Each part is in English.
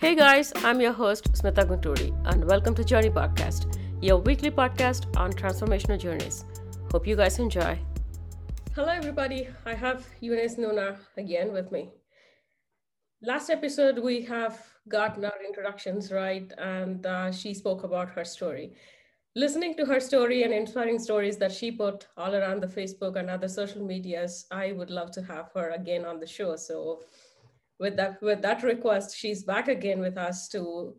Hey guys, I'm your host Smitha Gunturi, and welcome to Journey Podcast, your weekly podcast on transformational journeys. Hope you guys enjoy. Hello, everybody. I have Eunice Nuna again with me. Last episode, we have gotten our introductions right, and uh, she spoke about her story. Listening to her story and inspiring stories that she put all around the Facebook and other social medias, I would love to have her again on the show. So, with that with that request, she's back again with us to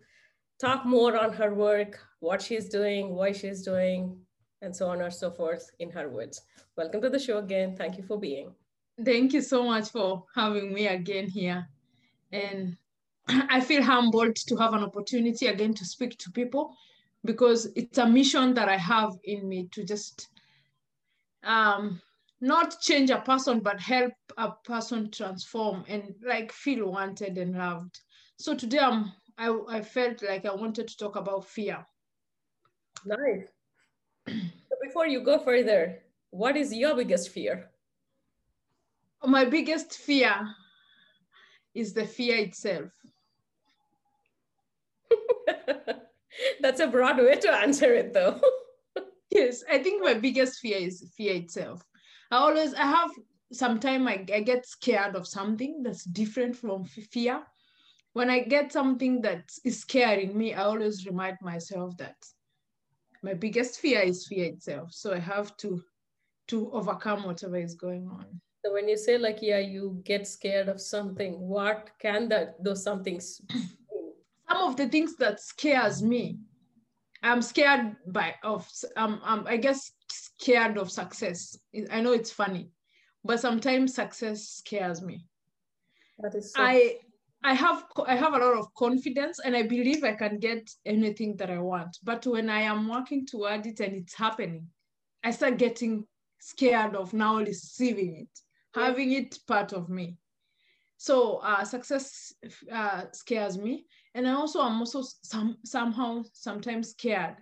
talk more on her work, what she's doing, why she's doing, and so on and so forth in her words. Welcome to the show again. Thank you for being. Thank you so much for having me again here. And I feel humbled to have an opportunity again to speak to people because it's a mission that I have in me to just um, not change a person, but help a person transform and like feel wanted and loved. So today I'm, I, I felt like I wanted to talk about fear. Nice. so before you go further, what is your biggest fear? My biggest fear is the fear itself. That's a broad way to answer it, though. yes, I think my biggest fear is fear itself. I always, I have sometimes I, I get scared of something that's different from fear. When I get something that is scaring me, I always remind myself that my biggest fear is fear itself. So I have to to overcome whatever is going on. So when you say like, yeah, you get scared of something, what can that those somethings some of the things that scares me i'm scared by of um, um i guess scared of success. I know it's funny but sometimes success scares me. That is so i i have i have a lot of confidence and i believe i can get anything that i want. But when i am working toward it and it's happening i start getting scared of now receiving it yeah. having it part of me. So uh, success uh, scares me. And i also am also some somehow sometimes scared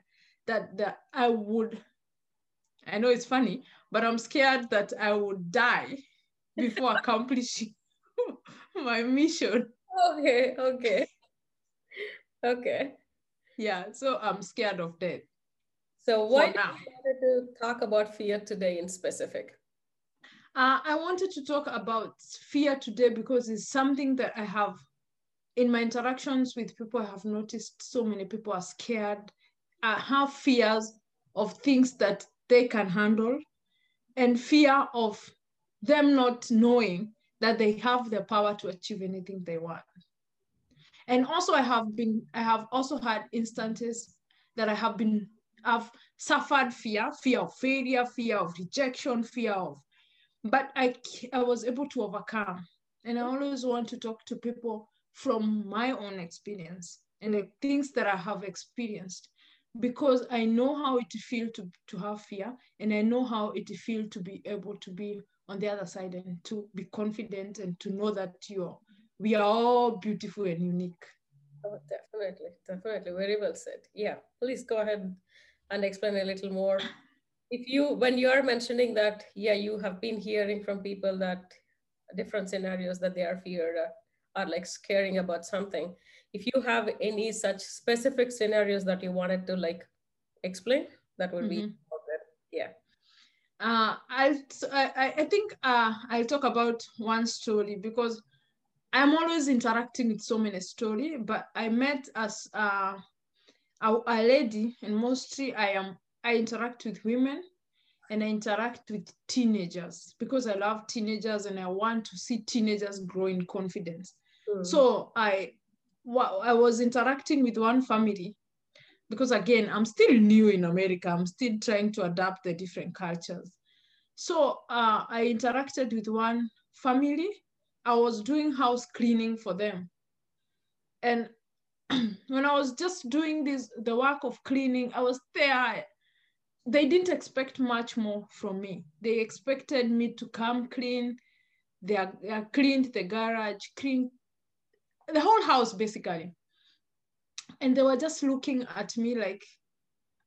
that that i would i know it's funny but i'm scared that i would die before accomplishing my mission. Okay okay. Okay. Yeah so i'm scared of death. So why did you wanted to talk about fear today in specific? Uh, I wanted to talk about fear today because it's something that I have in my interactions with people, I have noticed so many people are scared, uh, have fears of things that they can handle, and fear of them not knowing that they have the power to achieve anything they want. And also, I have been, I have also had instances that I have been, I've suffered fear, fear of failure, fear of rejection, fear of, but I, I was able to overcome. And I always want to talk to people from my own experience and the things that I have experienced because I know how it feels to, to have fear and I know how it feels to be able to be on the other side and to be confident and to know that you're we are all beautiful and unique. Oh, definitely, definitely. Very well said. Yeah, please go ahead and explain a little more. If you, when you are mentioning that, yeah, you have been hearing from people that different scenarios that they are feared uh, are like scaring about something if you have any such specific scenarios that you wanted to like explain that would mm-hmm. be yeah uh, I'll, I, I think uh, I'll talk about one story because I'm always interacting with so many stories, but I met as uh, a, a lady and mostly I am I interact with women and I interact with teenagers because I love teenagers and I want to see teenagers grow in confidence. Mm. So I, I was interacting with one family because again, I'm still new in America. I'm still trying to adapt the different cultures. So uh, I interacted with one family. I was doing house cleaning for them. And when I was just doing this, the work of cleaning, I was there. They didn't expect much more from me. They expected me to come clean. They, are, they are cleaned the garage, clean the whole house basically. And they were just looking at me like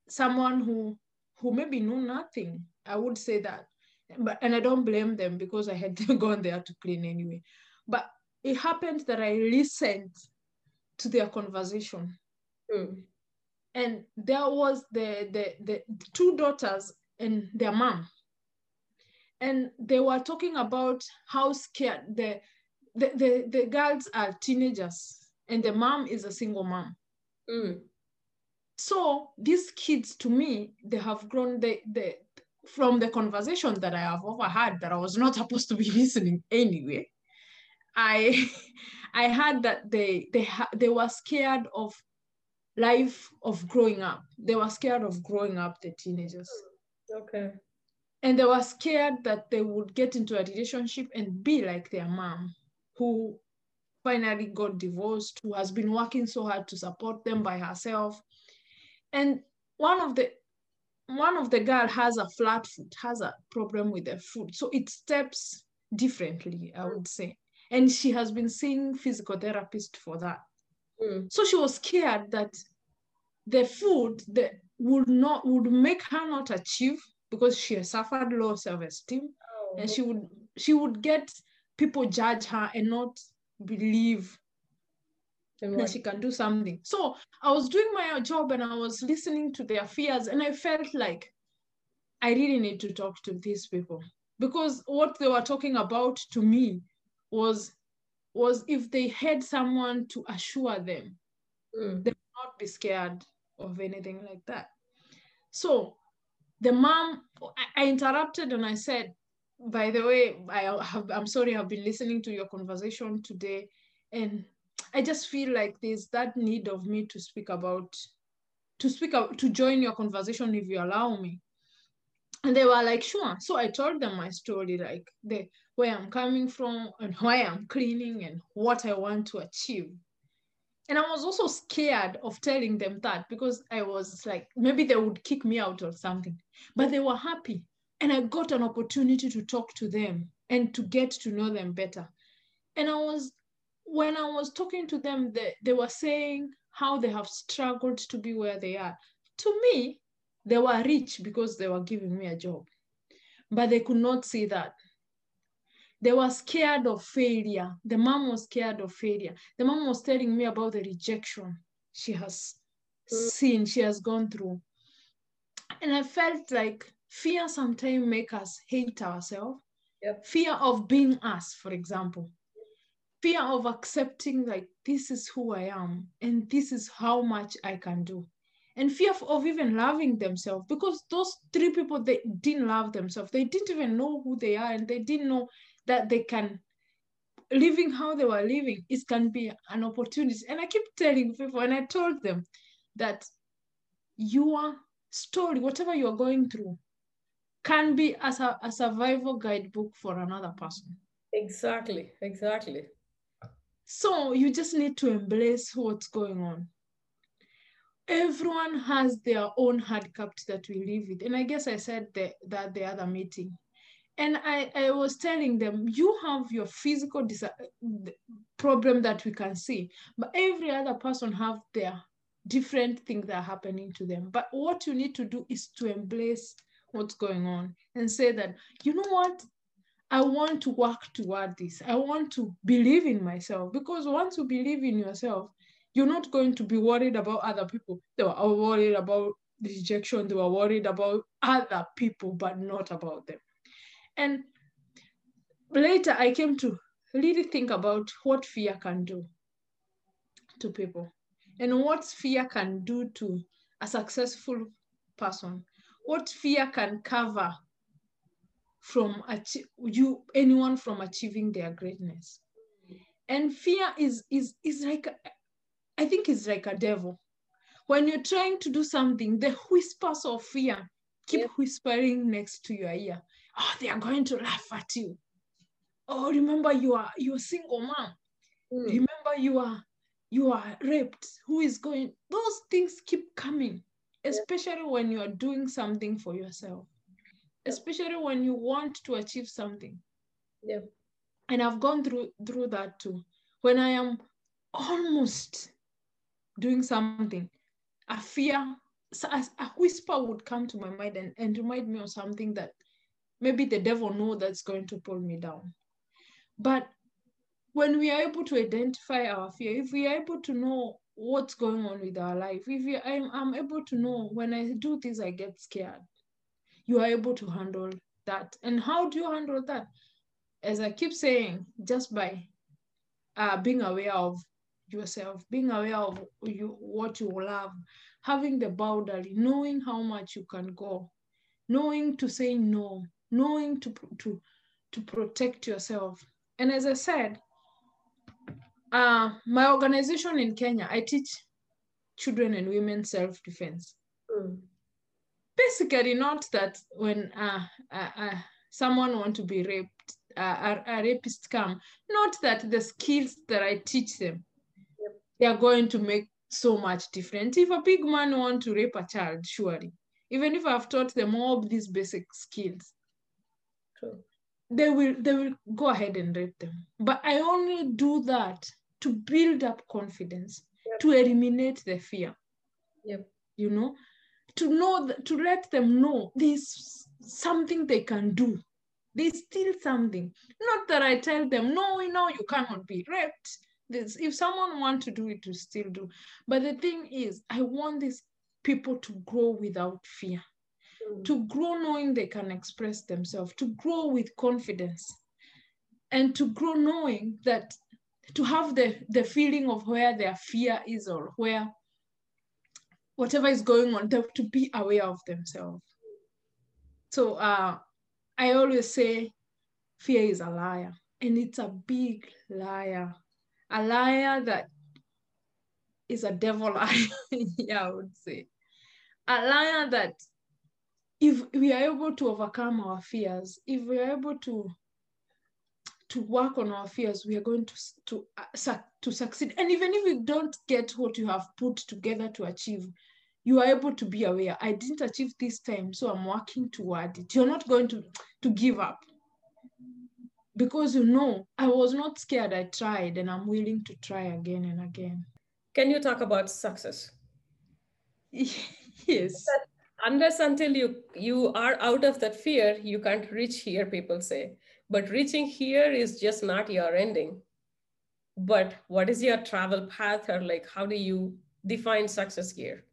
someone who who maybe knew nothing. I would say that. But and I don't blame them because I had gone there to clean anyway. But it happened that I listened to their conversation. Mm. And there was the, the, the two daughters and their mom. And they were talking about how scared the, the, the, the girls are teenagers and the mom is a single mom. Mm. So these kids, to me, they have grown. They, they from the conversation that I have overheard that I was not supposed to be listening anyway. I I heard that they they they were scared of life of growing up. They were scared of growing up, the teenagers. Okay. And they were scared that they would get into a relationship and be like their mom, who finally got divorced, who has been working so hard to support them by herself. And one of the one of the girl has a flat foot, has a problem with the foot. So it steps differently, I would say. And she has been seeing physical therapist for that. Mm. So she was scared that the food that would not would make her not achieve because she has suffered low self-esteem. Oh, And she would she would get people judge her and not believe that she can do something. So I was doing my job and I was listening to their fears, and I felt like I really need to talk to these people because what they were talking about to me was was if they had someone to assure them Mm. not be scared of anything like that. So the mom, I interrupted and I said, by the way, I have, I'm sorry, I've been listening to your conversation today. And I just feel like there's that need of me to speak about, to speak out, to join your conversation if you allow me. And they were like, sure. So I told them my story, like the where I'm coming from and why I'm cleaning and what I want to achieve and I was also scared of telling them that because I was like, maybe they would kick me out or something. But they were happy. And I got an opportunity to talk to them and to get to know them better. And I was, when I was talking to them, they, they were saying how they have struggled to be where they are. To me, they were rich because they were giving me a job, but they could not see that they were scared of failure. The mom was scared of failure. The mom was telling me about the rejection she has Mm. seen, she has gone through. And I felt like fear sometimes make us hate ourselves. Yep. Fear of being us, for example. Fear of accepting like this is who I am and this is how much I can do. And fear of, even loving themselves because those three people they didn't love themselves. They didn't even know who they are and they didn't know that they can living how they were living it can be an opportunity and i keep telling people and i told them that your story whatever you're going through can be as a, a survival guidebook for another person Exactly. Exactly. so you just need to embrace what's going on everyone has their own handicaps that we live with and i guess i said that, that the other meeting and I, I was telling them you have your physical dis- problem that we can see but every other person have their different things that are happening to them but what you need to do is to embrace what's going on and say that you know what? I want to work toward this. I want to believe in myself. Because once you believe in yourself you're not going to be worried about other people. They were worried about rejection. They were worried about other people but not about them. And later I came to really think about what fear can do to people and what fear can do to a successful person, what fear can cover from you anyone from achieving their greatness. And fear is is is like I think it's like a devil. When you're trying to do something, the whispers of fear keep Yep. whispering next to your ear oh they are going to laugh at you oh remember you are you're a single mom Mm. remember you are you are raped who is going those things keep coming especially when you are doing something for yourself. Especially when you want to achieve something. Yeah. and i've gone through through that too. When i am almost doing something a fear a whisper would come to my mind and, and remind me of something that maybe the devil know that's going to pull me down. But when we are able to identify our fear, if we are able to know what's going on with our life, if we, I'm, I'm able to know when I do this, I get scared, you are able to handle that. And how do you handle that? As I keep saying, just by uh, being aware of yourself, being aware of you, what you love, having the boundary, knowing how much you can go, knowing to say no, knowing to, to, to protect yourself. And as I said, uh, my organization in Kenya, I teach children and women self-defense. Mm. Basically, not that when uh, uh, uh someone want to be raped, uh, a, a, rapist come, not that the skills that I teach them, yep. they are going to make so much difference. If a big man want to rape a child, surely, even if I've taught them all these basic skills, True. they will they will go ahead and rape them. But I only do that to build up confidence, yep. to eliminate the fear. Yep. You know, to know that, to let them know there's something they can do. There's still something. Not that I tell them, no, no, you cannot be raped. This, if someone want to do it, to still do. But the thing is, I want these people to grow without fear, mm. to grow knowing they can express themselves, to grow with confidence, and to grow knowing that to have the, the feeling of where their fear is or where whatever is going on, to be aware of themselves. So uh, I always say fear is a liar, and it's a big liar, a liar that is a devil liar, yeah, I would say. A liar that if we are able to overcome our fears, if we are able to to work on our fears, we are going to, to, uh, to succeed. And even if you don't get what you have put together to achieve, you are able to be aware. I didn't achieve this time, so I'm working toward it. You're not going to, to give up because you know I was not scared. I tried and I'm willing to try again and again. Can you talk about success? yes. Unless until you you are out of that fear, you can't reach here, people say. But reaching here is just not your ending. But what is your travel path or like how do you define success here?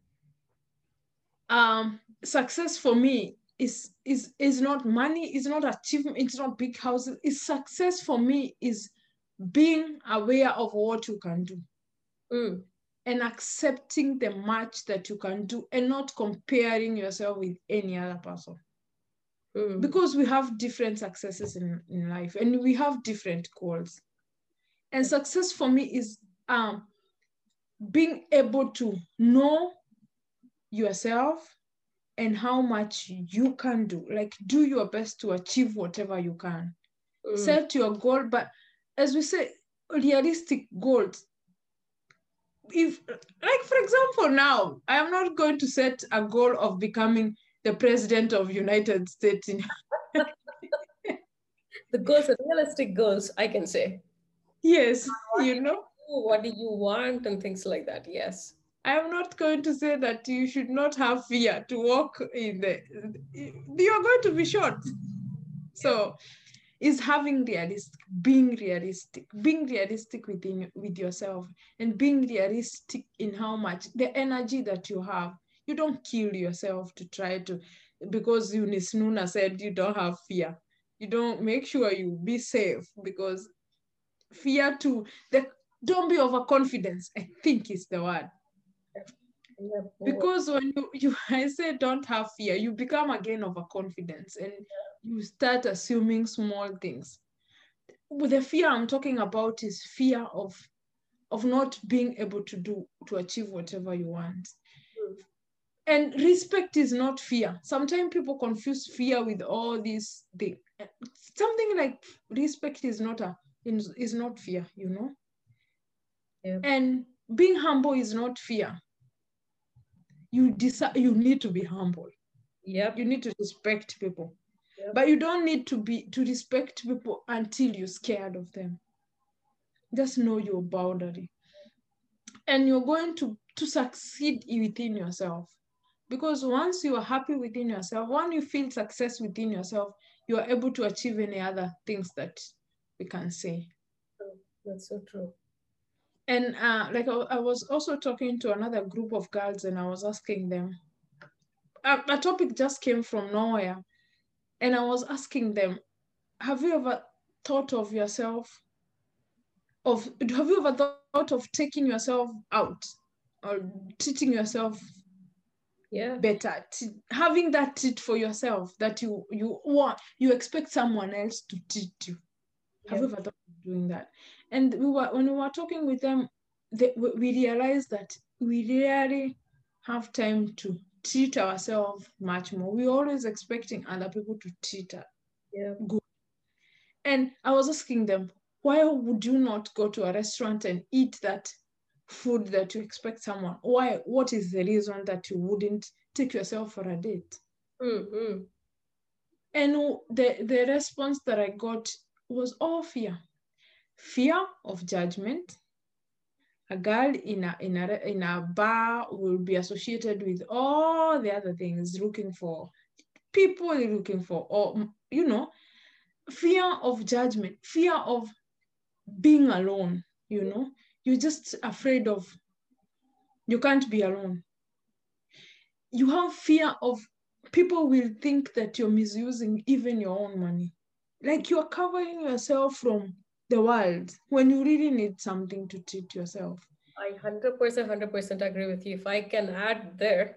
Um, success for me is is is not money, it's not achievement, it's not big houses. It's success for me is being aware of what you can do. Mm. And accepting the match that you can do and not comparing yourself with any other person. Mm. Because we have different successes in, in life and we have different goals. And success for me is um, being able to know yourself and how much you can do. Like, do your best to achieve whatever you can. Mm. Set your goal, but as we say, realistic goals. If, like, for example, now I am not going to set a goal of becoming the president of United States. the goals are realistic goals, I can say. Yes, you know. what do you want and things like that. Yes. I am not going to say that you should not have fear to walk in the. You are going to be shot. So, is having realistic, being realistic, being realistic within with yourself, and being realistic in how much the energy that you have you don't kill yourself to try to because Eunice Nuna said you don't have fear. You don't make sure you be safe because fear to the don't be overconfidence, I think is the word. Because when you, you I say don't have fear, you become again overconfidence and you start assuming small things. With the fear I'm talking about is fear of of not being able to do to achieve whatever you want and respect is not fear. Sometimes people confuse fear with all these things something like respect is not a is not fear you know? Yeah. and being humble is not fear. You decide you need to be humble. Yeah you need to respect people. Yep. but you don't need to be to respect people until you're scared of them. Just know your boundary. And you're going to to succeed within yourself because once you are happy within yourself, when you feel success within yourself, you are able to achieve any other things that we can say. That's so true. And uh, like I, I was also talking to another group of girls, and I was asking them. A, a topic just came from nowhere, and I was asking them, "Have you ever thought of yourself? Of have you ever thought of taking yourself out or treating yourself Yeah. better t- having that treat for yourself that you you want you expect someone else to treat you have you ever thought of doing that and we were when we were talking with them they, we we realized that we rarely have time to treat ourselves much more we're always expecting other people to treat us Yeah. good. and i was asking them why would you not go to a restaurant and eat that food that you expect someone. Why what is the reason that you wouldn't take yourself for a date? Mm-hmm. and the the response that i got was all fear. Fear of judgment. A girl in a in a in a bar will be associated with all the other things looking for people looking for or you know fear of judgment fear of being alone you know you're just afraid of you can't be alone you have fear of people will think that you're misusing even your own money like you're covering yourself from the world when you really need something to treat yourself I 100%, 100% agree with you. If I can add there,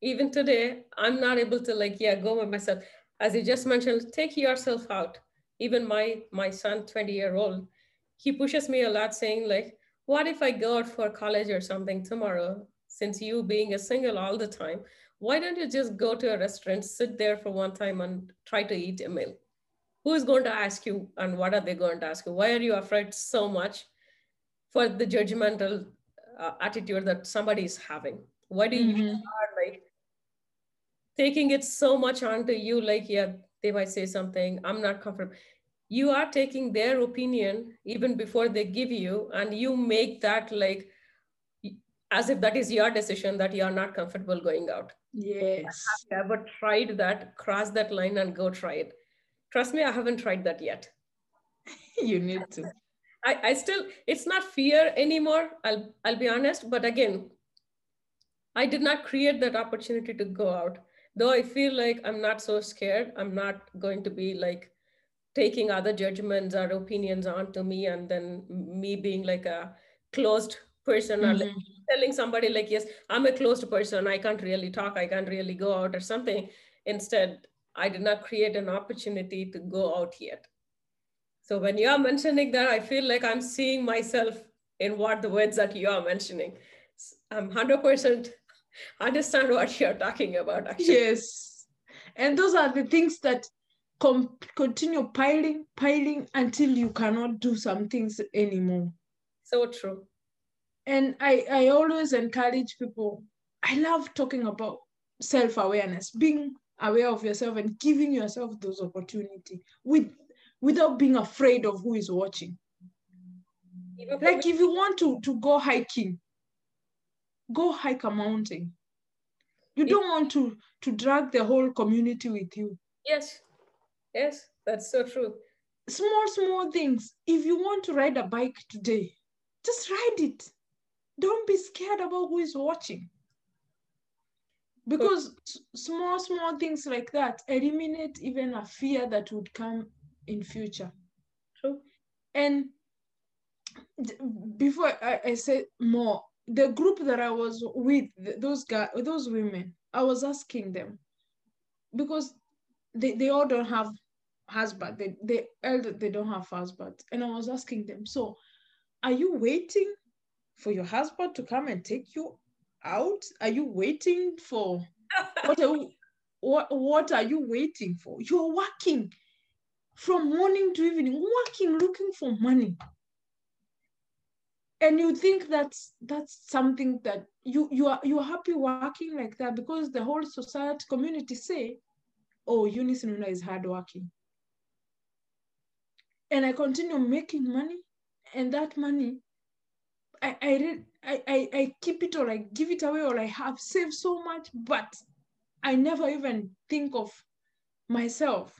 even today, I'm not able to like, yeah, go with myself. As you just mentioned, take yourself out. Even my my son, 20 year old, he pushes me a lot saying like, what if I go out for college or something tomorrow? Since you being a single all the time, why don't you just go to a restaurant, sit there for one time and try to eat a meal? Who is going to ask you and what are they going to ask you? Why are you afraid so much for the judgmental uh, attitude that somebody is having? Why do you Mhm. are like taking it so much onto you? Like, yeah, they might say something, I'm not comfortable. You are taking their opinion even before they give you, and you make that like as if that is your decision that you are not comfortable going out. yes Have Ever tried that? Cross that line and go try it. Trust me, I haven't tried that yet. you need to I, I still it's not fear anymore I'll I'll be honest but again I did not create that opportunity to go out though I feel like I'm not so scared I'm not going to be like taking other judgments or opinions onto me and then me being like a closed person or like telling somebody like yes I'm a closed person. I can't really talk. I can't really go out or something. Instead I did not create an opportunity to go out yet. So when you are mentioning that, I feel like I'm seeing myself in what the words that you are mentioning. i'm 100% understand what you're talking about, actually. yes. And those are the things that continue piling piling until you cannot do some things anymore. So true. and i i always encourage people i love talking about self-awareness being aware of yourself and giving yourself those opportunity with without being afraid of who is watching. Even like if you want to to go hiking go hike a mountain. You don't want to to drag the whole community with you. Yes, yes, that's so true. small small things. If you want to ride a bike today just ride it. Don't be scared about who is watching. Because s- small small things like that eliminate even a fear that would come in future. True. and before I, I say more the group that i was with those guys those women i was asking them. Because they, they all don't have husband they they elder they don't have husband and i was asking them so are you waiting for your husband to come and take you out? Are you waiting for what are you, what what are you waiting for? You're working from morning to evening working looking for money. And you think that's that's something that you you are you're happy working like that because the whole society community say oh eunice nuna is hardworking and i continue making money and that money I, I, I, I, keep it or I give it away or I have saved so much, but I never even think of myself,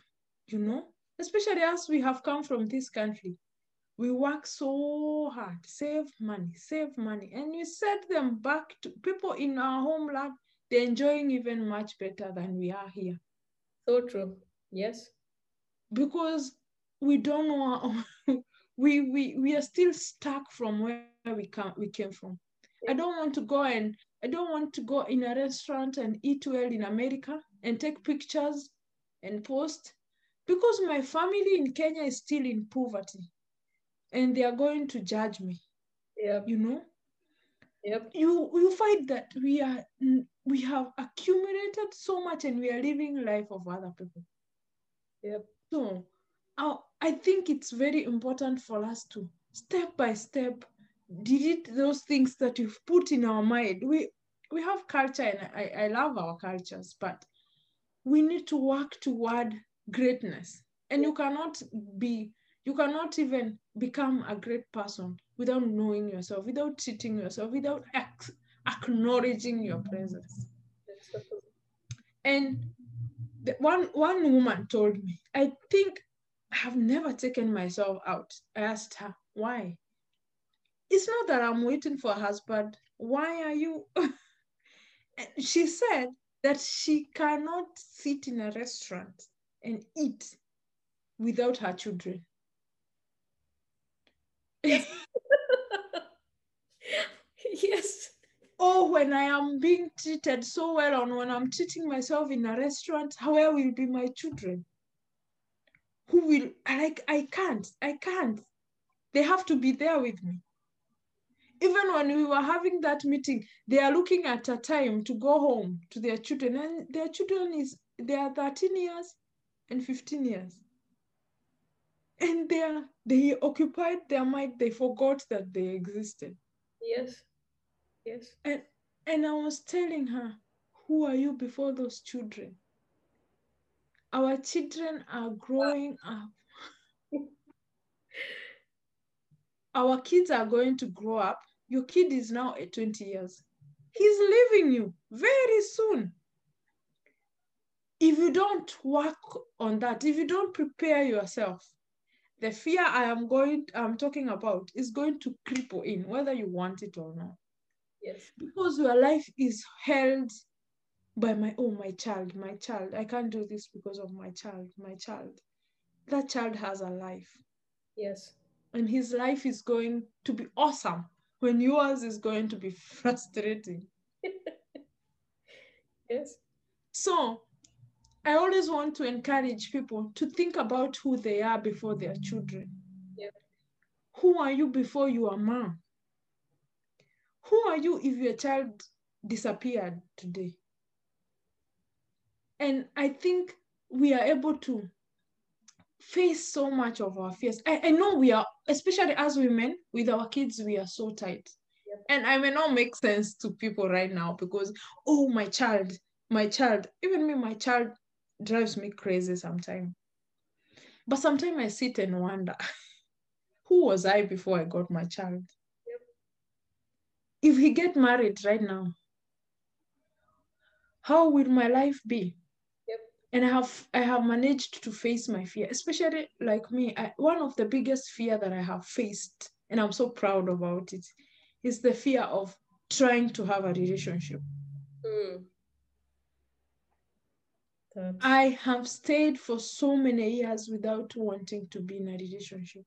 you know, especially as we have come from this country. we work so hard, save money, save money, and we set them back to people in our homeland. They're enjoying even much better than we are here. So true. Yes. Because we don't know, we, we, we are still stuck from where we, come, we came from. I don't want to go and I don't want to go in a restaurant and eat well in America and take pictures and post because my family in Kenya is still in poverty and they are going to judge me. Yeah. You know? Yep. You you find that we are we have accumulated so much and we are living life of other people. Yep. So I, I think it's very important for us to step by step delete those things that you've put in our mind. We we have culture and I, I love our cultures, but we need to work toward greatness. And you cannot be, you cannot even become a great person without knowing yourself, without treating yourself, without ac- acknowledging your presence. And the, one one woman told me, I think I have never taken myself out. I asked her, why? It's not that I'm waiting for a husband. Why are you? she said that she cannot sit in a restaurant and eat without her children. yes. Oh, when I am being treated so well, and when I'm treating myself in a restaurant, where will be my children? Who will like I can't, I can't. They have to be there with me. Even when we were having that meeting, they are looking at a time to go home to their children, and their children is they are 13 years and 15 years. And they are they occupied their mind, they forgot that they existed. Yes. Yes. And and I was telling her, who are you before those children? Our children are growing up. Our kids are going to grow up. Your kid is now at 20 years. He's leaving you very soon. If you don't work on that, if you don't prepare yourself, the fear I am going, I'm talking about is going to cripple in, whether you want it or not. Yes. Because your life is held by my oh my child, my child. I can't do this because of my child, my child. That child has a life. Yes. And his life is going to be awesome when yours is going to be frustrating. yes. So I always want to encourage people to think about who they are before their children. Yep. Who are you before you are mom? Who are you if your child disappeared today? And I think we are able to face so much of our fears. I, I know we are, especially as women, with our kids, we are so tight. Yep. And I may not make sense to people right now because, oh, my child, my child, even me, my child drives me crazy sometimes. But sometimes I sit and wonder, who was I before I got my child? Yep. If he get married right now, how will my life be? Yep. And I have I have managed to face my fear, especially like me. I, one of the biggest fear that I have faced, and I'm so proud about it, is the fear of trying to have a relationship. Mm. I have stayed for so many years without wanting to be in a relationship.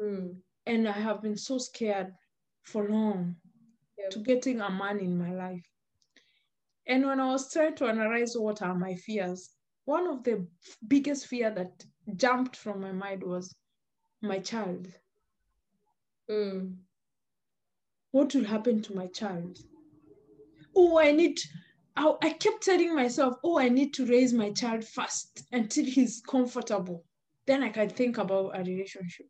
Mm. And I have been so scared for long Yep. to getting a man in my life. And when I was trying to analyze what are my fears, one of the biggest fear that jumped from my mind was my child. Mm. What will happen to my child? Oh, I need, I, I kept telling myself, oh, I need to raise my child first until he's comfortable. Then I can think about a relationship.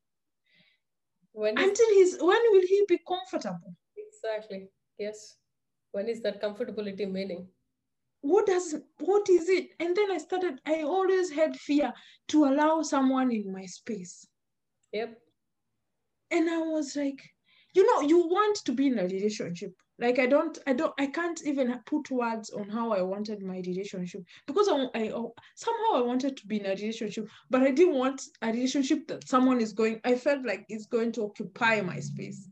When. Until he's, when will he be comfortable? Exactly. Yes. When is that comfortability meaning? What does, what is it? And then I started, I always had fear to allow someone in my space. Yep. And I was like, you know you want to be in a relationship. Like i don't i don't i can't even put words on how i wanted my relationship because I, I somehow i wanted to be in a relationship but i didn't want a relationship that someone is going i felt like it's going to occupy my space.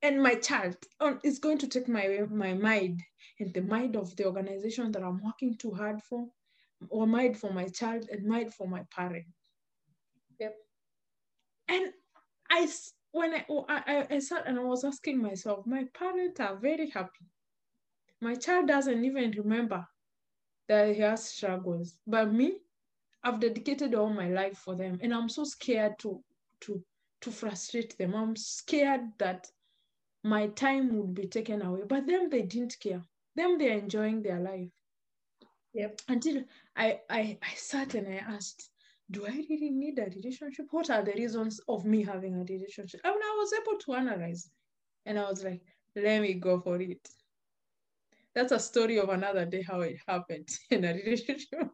And my child um, is going to take my my mind and the mind of the organization that i'm working too hard for or mind for my child and mind for my parent. Yep. And i when oh, I, I, I sat and I was asking myself, my parents are very happy. My child doesn't even remember that he has struggles. But me, I've dedicated all my life for them. And I'm so scared to to to frustrate them. I'm scared that my time would be taken away. But them they didn't care. Them they're enjoying their life. Yep. Until I I, I sat and I asked, do I really need a relationship? What are the reasons of me having a relationship? I mean, I was able to analyze and I was like, let me go for it. That's a story of another day how it happened in a relationship.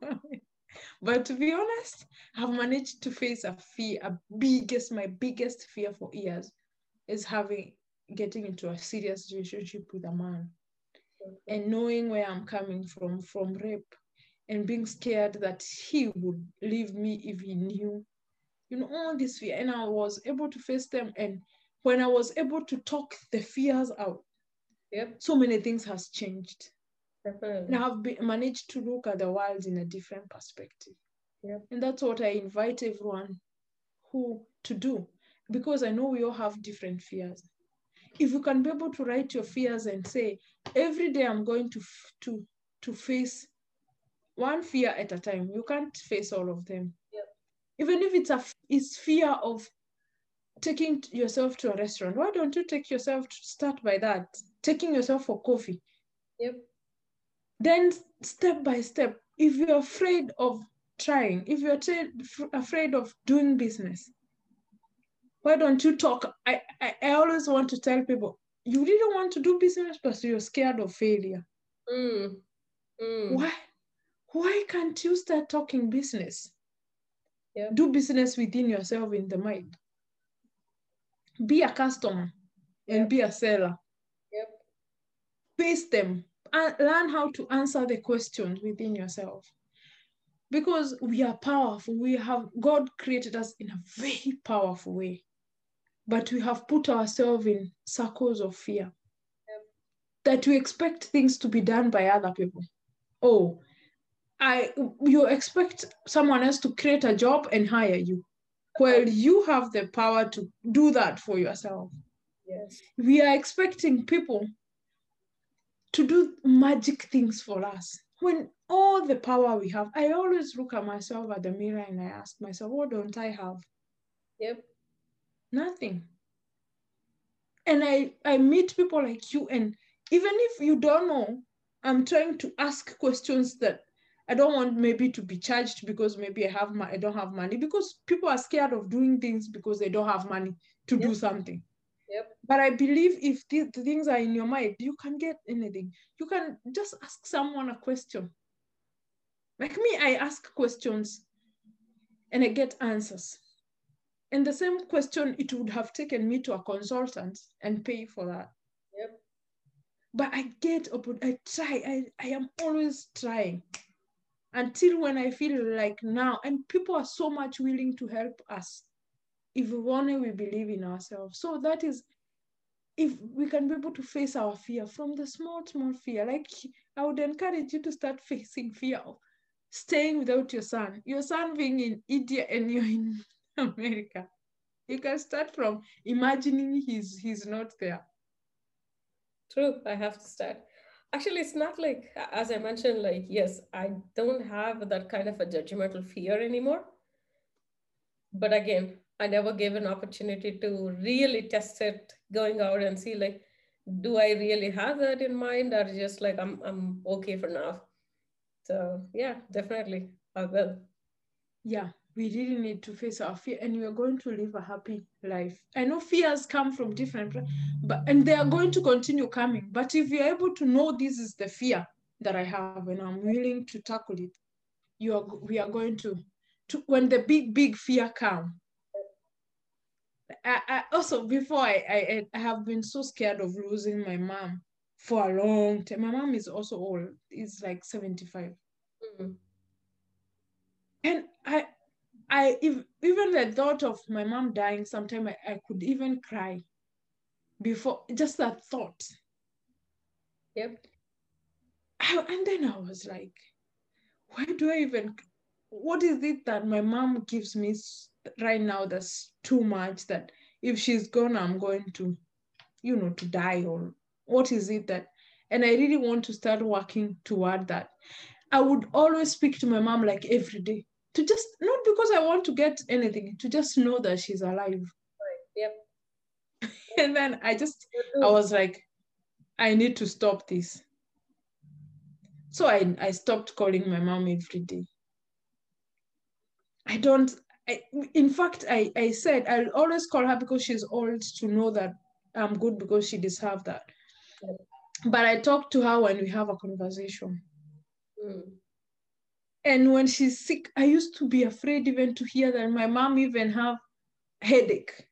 but to be honest, I've managed to face a fear, a biggest, my biggest fear for years is having getting into a serious relationship with a man and knowing where I'm coming from, from rape and being scared that he would leave me if he knew. You know, all this fear. And I was able to face them. And when I was able to talk the fears out, yep. so many things has changed. Definitely. And I've been, managed to look at the world in a different perspective. Yep. And that's what I invite everyone who to do because I know we all have different fears. If you can be able to write your fears and say, every day I'm going to to to face one fear at a time. You can't face all of them. Yep. Even if it's a it's fear of taking yourself to a restaurant. Why don't you take yourself to start by that? Taking yourself for coffee. Yep. Then step by step, if you're afraid of trying, if you're t- afraid of doing business, why don't you talk? I, I, I always want to tell people, you really want to do business, but you're scared of failure. Mm. Mm. Why? Why can't you start talking business? Yep. Do business within yourself in the mind. Be a customer and be a seller. Yep. Face them and learn how to answer the questions within yourself. Because we are powerful. We have God created us in a very powerful way. But we have put ourselves in circles of fear. That we expect things to be done by other people. Oh, I you expect someone else to create a job and hire you. Well, you have the power to do that for yourself. Yes. We are expecting people to do magic things for us. When all the power we have, I always look at myself at the mirror and I ask myself, what don't I have? Yep. Nothing. And I, I meet people like you, and even if you don't know, I'm trying to ask questions that I don't want maybe to be charged because maybe I have I don't have money because people are scared of doing things because they don't have money to Yep. do something. Yep. But I believe if the, the things are in your mind, you can get anything. You can just ask someone a question. Like me, I ask questions and I get answers. And the same question, it would have taken me to a consultant and pay for that. Yep. But I get, I try, I, I am always trying until when I feel like now, and people are so much willing to help us if only we believe in ourselves. So that is, if we can be able to face our fear from the small, small fear, like I would encourage you to start facing fear of staying without your son, your son being in India and you're in America. You can start from imagining he's he's not there. True. I have to start. Actually, it's not like, as I mentioned, like, yes, I don't have that kind of a judgmental fear anymore. But again, I never gave an opportunity to really test it, going out and see, like, do I really have that in mind or just like I'm I'm okay for now? So yeah, definitely I will. Yeah, we really need to face our fear and we are going to live a happy life. I know fears come from different but and they are going to continue coming. But if you're able to know this is the fear that I have and I'm willing to tackle it, you are we are going to to when the big, big fear come, I, I also before I, I I have been so scared of losing my mom for a long time. My mom is also old. Is like 75. Mm. And I I if, even the thought of my mom dying sometime I, I could even cry before just that thought. Yep. I, and then I was like, why do I even what is it that my mom gives me right now that's too much that if she's gone i'm going to you know to die or what is it that and i really want to start working toward that i would always speak to my mom like every day to just not because i want to get anything to just know that she's alive right. yep and then i just i was like i need to stop this so i i stopped calling my mom every day i don't I, in fact, I, I said I'll always call her because she's old to know that I'm good because she deserves that. But I talk to her when we have a conversation. Mm. And when she's sick, I used to be afraid even to hear that my mom even have headache.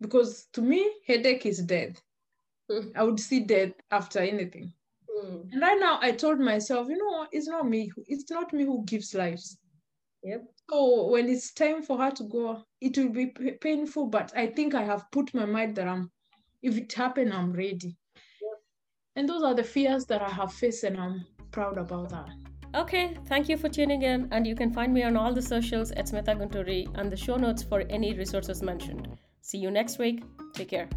Because to me, headache is death. Mm. I would see death after anything. Mm. And right now I told myself, you know it's not me. It's not me who gives lives. Yep. So when it's time for her to go, it will be p- painful, but I think I have put my mind that I'm, if it happen, I'm ready. Yep. And those are the fears that I have faced, and I'm proud about that. Okay, thank you for tuning in, and you can find me on all the socials at Smitha Gunturi and the show notes for any resources mentioned. See you next week. Take care.